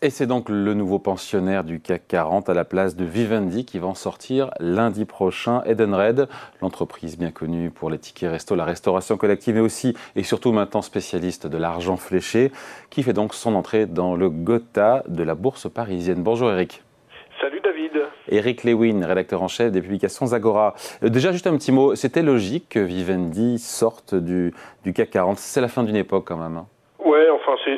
Et c'est donc le nouveau pensionnaire du CAC 40 à la place de Vivendi qui va en sortir lundi prochain. Edenred, l'entreprise bien connue pour les tickets resto, la restauration collective et aussi et surtout maintenant spécialiste de l'argent fléché, qui fait donc son entrée dans le Gotha de la bourse parisienne. Bonjour Eric. Salut David. Eric Lewin, rédacteur en chef des publications Zagora. Euh, déjà juste un petit mot, c'était logique que Vivendi sorte du, du CAC 40. C'est la fin d'une époque quand même. Hein.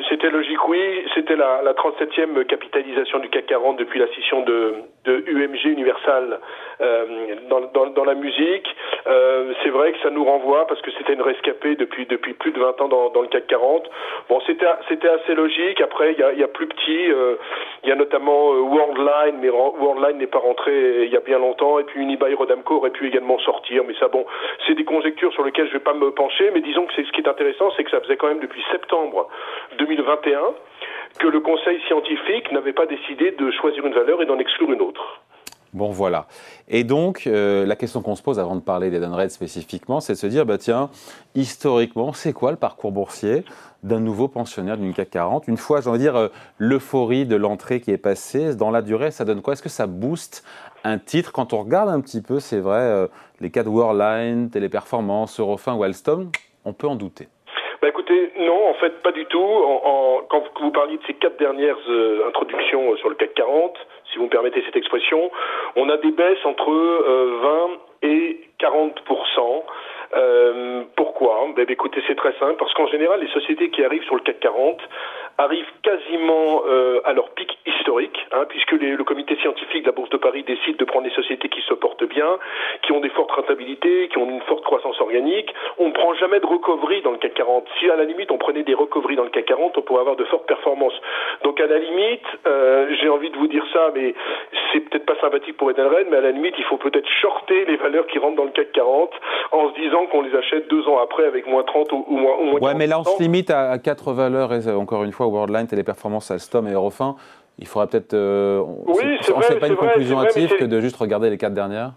C'était logique, oui. C'était la, la 37e capitalisation du CAC 40 depuis la scission de, UMG Universal euh, dans, la musique. Euh, c'est vrai que ça nous renvoie parce que c'était une rescapée depuis plus de 20 ans dans, le CAC 40. Bon, c'était assez logique. Après, il y a, plus petit. Euh, il y a notamment Worldline, mais Worldline n'est pas rentré il y a bien longtemps. Et puis Unibail Rodamco aurait pu également sortir. Mais ça, bon, c'est des conjectures sur lesquelles je vais pas me pencher. Mais disons que ce qui est intéressant, c'est que ça faisait quand même depuis septembre 2021 que le Conseil scientifique n'avait pas décidé de choisir une valeur et d'en exclure une autre. Bon, voilà. Et donc, euh, la question qu'on se pose avant de parler d'Edenred spécifiquement, c'est de se dire, bah tiens, historiquement, c'est quoi le parcours boursier d'un nouveau pensionnaire d'une CAC 40 Une fois, j'ai envie de dire, euh, l'euphorie de l'entrée qui est passée, dans la durée, ça donne quoi? Est-ce que ça booste un titre? Quand on regarde un petit peu, c'est vrai, euh, les cas de Worldline, Téléperformance, Eurofin ou on peut en douter. Bah écoutez, non, en fait, pas du tout. En, en, quand vous parliez de ces quatre dernières euh, introductions euh, sur le CAC 40, si vous me permettez cette expression, on a des baisses entre euh, 20 et 40% euh, pourquoi? Ben, Écoutez, c'est très simple, parce qu'en général, les sociétés qui arrivent sur le CAC 40 arrivent quasiment euh, à leur pic hein, puisque les, le comité scientifique de la Bourse de Paris décide de prendre des sociétés qui se portent bien, qui ont des fortes rentabilités, qui ont une forte croissance organique. On ne prend jamais de recovery dans le CAC 40. Si à la limite on prenait des recoveries dans le CAC 40, on pourrait avoir de fortes performances. Donc à la limite, euh, j'ai envie de vous dire ça, mais c'est peut-être pas sympathique pour Edenred, mais à la limite, il faut peut-être shorter les valeurs qui rentrent dans le CAC 40 en se disant qu'on les achète deux ans après avec moins 30 ou, moins, ou Ouais, mais là on se limite à, quatre valeurs, et encore une fois, Worldline, Téléperformance, Alstom et Eurofin. Il faudrait peut-être. Euh, oui, c'est vrai. pas une conclusion hâtive que de juste regarder les quatre dernières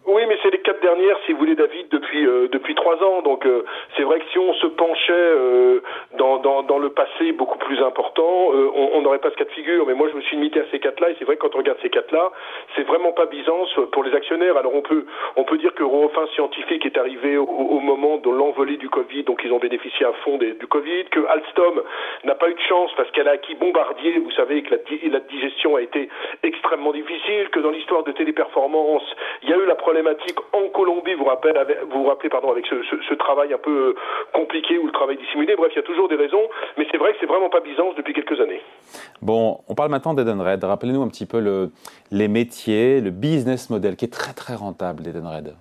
Dernières, si vous voulez, David, depuis euh, depuis trois ans. Donc euh, c'est vrai que si on se penchait euh, dans, dans, dans, le passé beaucoup plus important, euh, on n'aurait pas ce cas de figure. Mais moi, je me suis limité à ces quatre-là. Et c'est vrai que quand on regarde ces quatre-là, c'est vraiment pas Byzance pour les actionnaires. Alors on peut on peut dire que Eurofin Scientifique est arrivé au, au moment de l'envolée du Covid, donc ils ont bénéficié à fond des, du Covid. Que Alstom n'a pas eu de chance parce qu'elle a acquis Bombardier. Vous savez que la, la digestion a été extrêmement difficile. Que dans l'histoire de Téléperformance, il y a eu la problématique en Colombie. Vous rappelez, vous, vous rappelez pardon avec ce, ce, ce travail un peu compliqué ou le travail dissimulé. Bref, il y a toujours des raisons, mais c'est vrai que c'est vraiment pas Byzance depuis quelques années. Bon, on parle maintenant d'Edenred. Rappelez-nous un petit peu le, les métiers, le business model qui est très très rentable d'Edenred.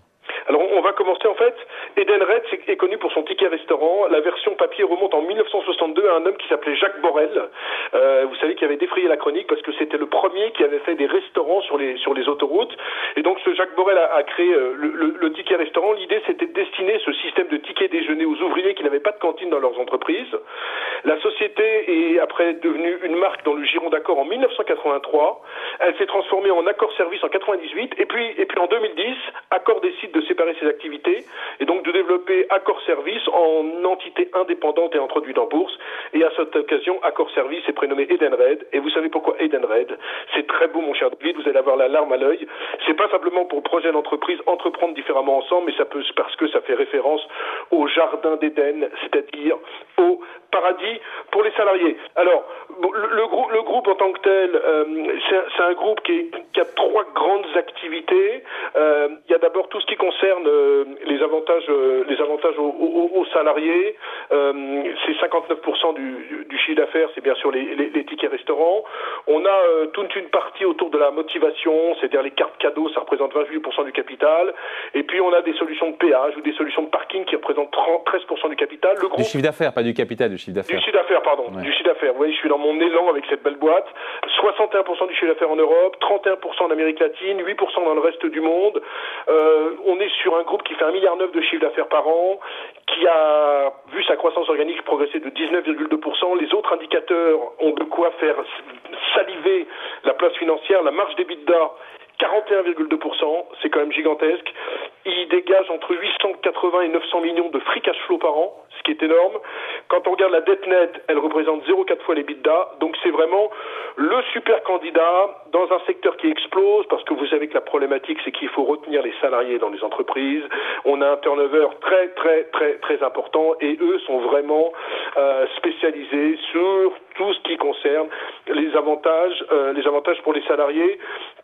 Alors, on va commencer en fait. Edenred est connu pour son ticket restaurant. La version papier remonte en 1962 à un homme qui s'appelait Jacques Borel. Euh, vous savez, qui avait défrayé la chronique parce que c'était le premier qui avait fait des restaurants sur les sur les autoroutes. Et donc, ce Jacques Borel a, créé euh, le, ticket restaurant. L'idée, c'était de destiner ce système de ticket déjeuner aux ouvriers qui n'avaient pas de cantine dans leurs entreprises. La société est après devenue une marque dans le giron d'accord en 1983. Elle s'est transformée en accord service en 98 et puis et puis en 2010, accord décide de séparer ses activités de Accor Service en entité indépendante et introduite en bourse. Et à cette occasion, Accor Service est prénommé Edenred. Et vous savez pourquoi Edenred C'est très beau, mon cher David, vous allez avoir la larme à l'œil. C'est pas simplement pour projet d'entreprise entreprendre différemment ensemble, mais ça peut parce que ça fait référence au jardin d'Éden, c'est-à-dire au paradis pour les salariés. Alors, le, groupe, en tant que tel, euh, c'est un groupe qui, a trois grandes activités. Euh, il y a d'abord tout ce qui concerne euh, les avantages, les avantages aux, aux, aux salariés. C'est 59% du, du, chiffre d'affaires, c'est bien sûr les, les, les, tickets restaurants. On a toute une partie autour de la motivation, c'est-à-dire les cartes cadeaux, ça représente 28% du capital. Et puis on a des solutions de péage ou des solutions de parking qui représentent 30, 13% du capital. Le groupe, du chiffre d'affaires, pas du capital, du chiffre d'affaires. Du chiffre d'affaires, pardon. Ouais. Du chiffre d'affaires. Vous voyez, je suis dans mon élan avec cette belle boîte. 61% du chiffre d'affaires en Europe, 31% en Amérique latine, 8% dans le reste du monde. Euh, on est sur un groupe qui fait 1,9 milliard de chiffre d'affaires par an, qui a vu sa croissance organique progresser de 19,2%. Les autres indicateurs ont de quoi faire saliver la place financière. La marge d'EBITDA 41,2%, c'est quand même gigantesque. Il dégage entre 880 et 900 millions de free cash flow par an, ce qui est énorme. Quand on regarde la dette nette, elle représente 0,4 fois les bidas. Donc c'est vraiment le super candidat dans un secteur qui explose, parce que vous savez que la problématique, c'est qu'il faut retenir les salariés dans les entreprises. On a un turnover très, très, très, très important et eux sont vraiment euh, spécialisés sur tout ce qui concerne les avantages, euh, les avantages pour les salariés.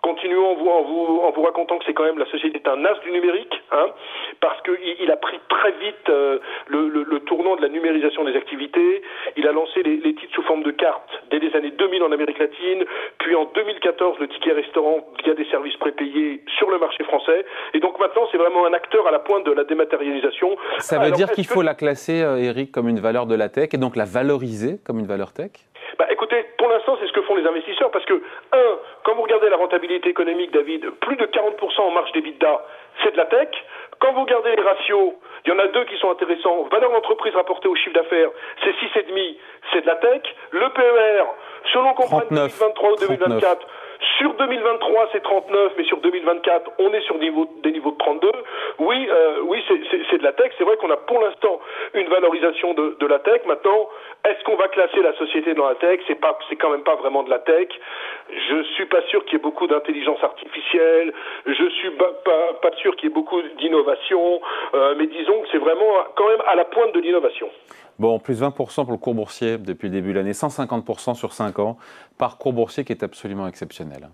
Continuons en vous, en vous, en vous racontant que c'est quand même la société est un as du numérique, hein, parce qu'il il a pris très vite euh, le, le, le, tournant de la numérisation des activités. Il a lancé les, les, titres sous forme de cartes dès les années 2000 en Amérique latine, puis en 2014 le ticket restaurant via des services prépayés sur le marché français. Et donc maintenant c'est vraiment un acteur à la pointe de la dématérialisation. Ça veut Alors, dire qu'il faut la classer, euh, Eric, comme une valeur de la tech et donc la valoriser comme une valeur tech? Bah, écoutez, pour l'instant, c'est ce que font les investisseurs parce que, un, quand vous regardez la rentabilité économique, David, plus de 40% en marge d'EBITDA, c'est de la tech. Quand vous regardez les ratios, il y en a deux qui sont intéressants. Valeur d'entreprise rapportée au chiffre d'affaires, c'est 6,5, c'est de la tech. Le PER, selon qu'on prenne 2023 ou 2024, 39. Sur 2023, c'est 39, mais sur 2024, on est sur des niveaux de 32. Oui, euh, oui, c'est de la tech. C'est vrai qu'on a pour l'instant une valorisation de, la tech. Maintenant, est-ce qu'on va classer la société dans la tech? C'est pas, c'est quand même pas vraiment de la tech. Je suis pas sûr qu'il y ait beaucoup d'intelligence artificielle. Je suis pas sûr qu'il y ait beaucoup d'innovation. Euh, mais disons que c'est vraiment quand même à la pointe de l'innovation. Bon, plus 20% pour le cours boursier depuis le début de l'année, 150% sur 5 ans. Parcours boursier qui est absolument exceptionnel.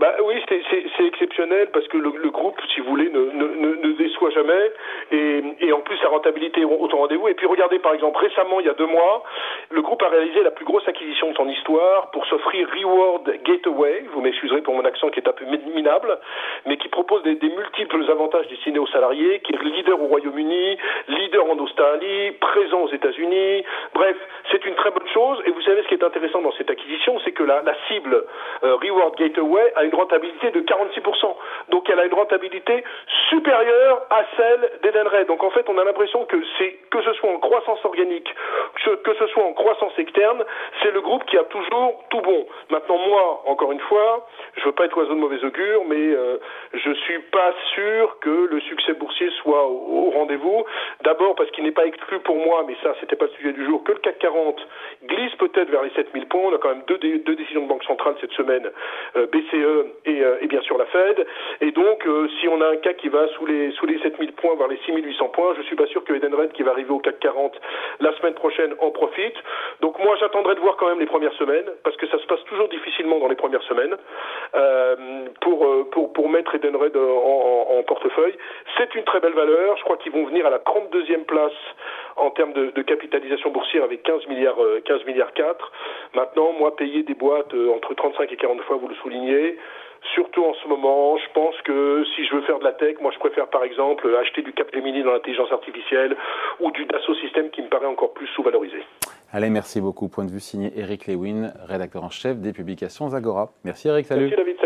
Bah oui, c'est exceptionnel parce que le, groupe, si vous voulez, ne déçoit jamais et, et, en plus sa rentabilité est au rendez-vous. Et puis regardez par exemple récemment, il y a deux mois, le groupe a réalisé la plus grosse acquisition de son histoire pour s'offrir Reward Gateway. Vous m'excuserez pour mon accent qui est un peu minable, mais qui propose des, multiples avantages destinés aux salariés, qui est leader au Royaume-Uni, leader en Australie, présent aux États-Unis. Bref, c'est une très bonne chose. Et vous savez ce qui est intéressant dans cette acquisition, c'est que la, la cible euh, Reward Gateway a une rentabilité de 46%. Donc elle a une rentabilité supérieure à celle d'Edenred. Donc en fait, on a l'impression que c'est que ce soit en croissance organique, que ce soit en croissance externe, c'est le groupe qui a toujours tout bon. Maintenant, moi, encore une fois, je veux pas être oiseau de mauvais augure, mais euh, je suis pas sûr que le succès boursier soit au, rendez-vous. D'abord parce qu'il n'est pas exclu pour moi, mais ça, c'était pas le sujet du jour, que le CAC 40 glisse peut-être vers les 7000 points. On a quand même deux, décisions de banque centrale cette semaine, euh, BCE et, euh, et, bien sûr la Fed. Et donc, euh, si on a un CAC qui sous les, sous les 7000 points, voire les 6800 points, je suis pas sûr que Edenred, qui va arriver au CAC 40 la semaine prochaine, en profite. Donc moi, j'attendrai de voir quand même les premières semaines, parce que ça se passe toujours difficilement dans les premières semaines, euh, pour, pour, pour mettre Edenred en, en, portefeuille. C'est une très belle valeur. Je crois qu'ils vont venir à la 32e place en termes de, de, capitalisation boursière avec 15 milliards, 15 milliards 4. Maintenant, moi, payer des boîtes entre 35 et 40 fois, vous le soulignez, surtout en ce moment. Je pense que si je veux faire de la tech, moi je préfère par exemple acheter du Capgemini dans l'intelligence artificielle ou du Dassault Systèmes qui me paraît encore plus sous-valorisé. Allez, merci beaucoup. Point de vue signé Eric Lewin, rédacteur en chef des publications Agora. Merci Eric, salut. Merci David.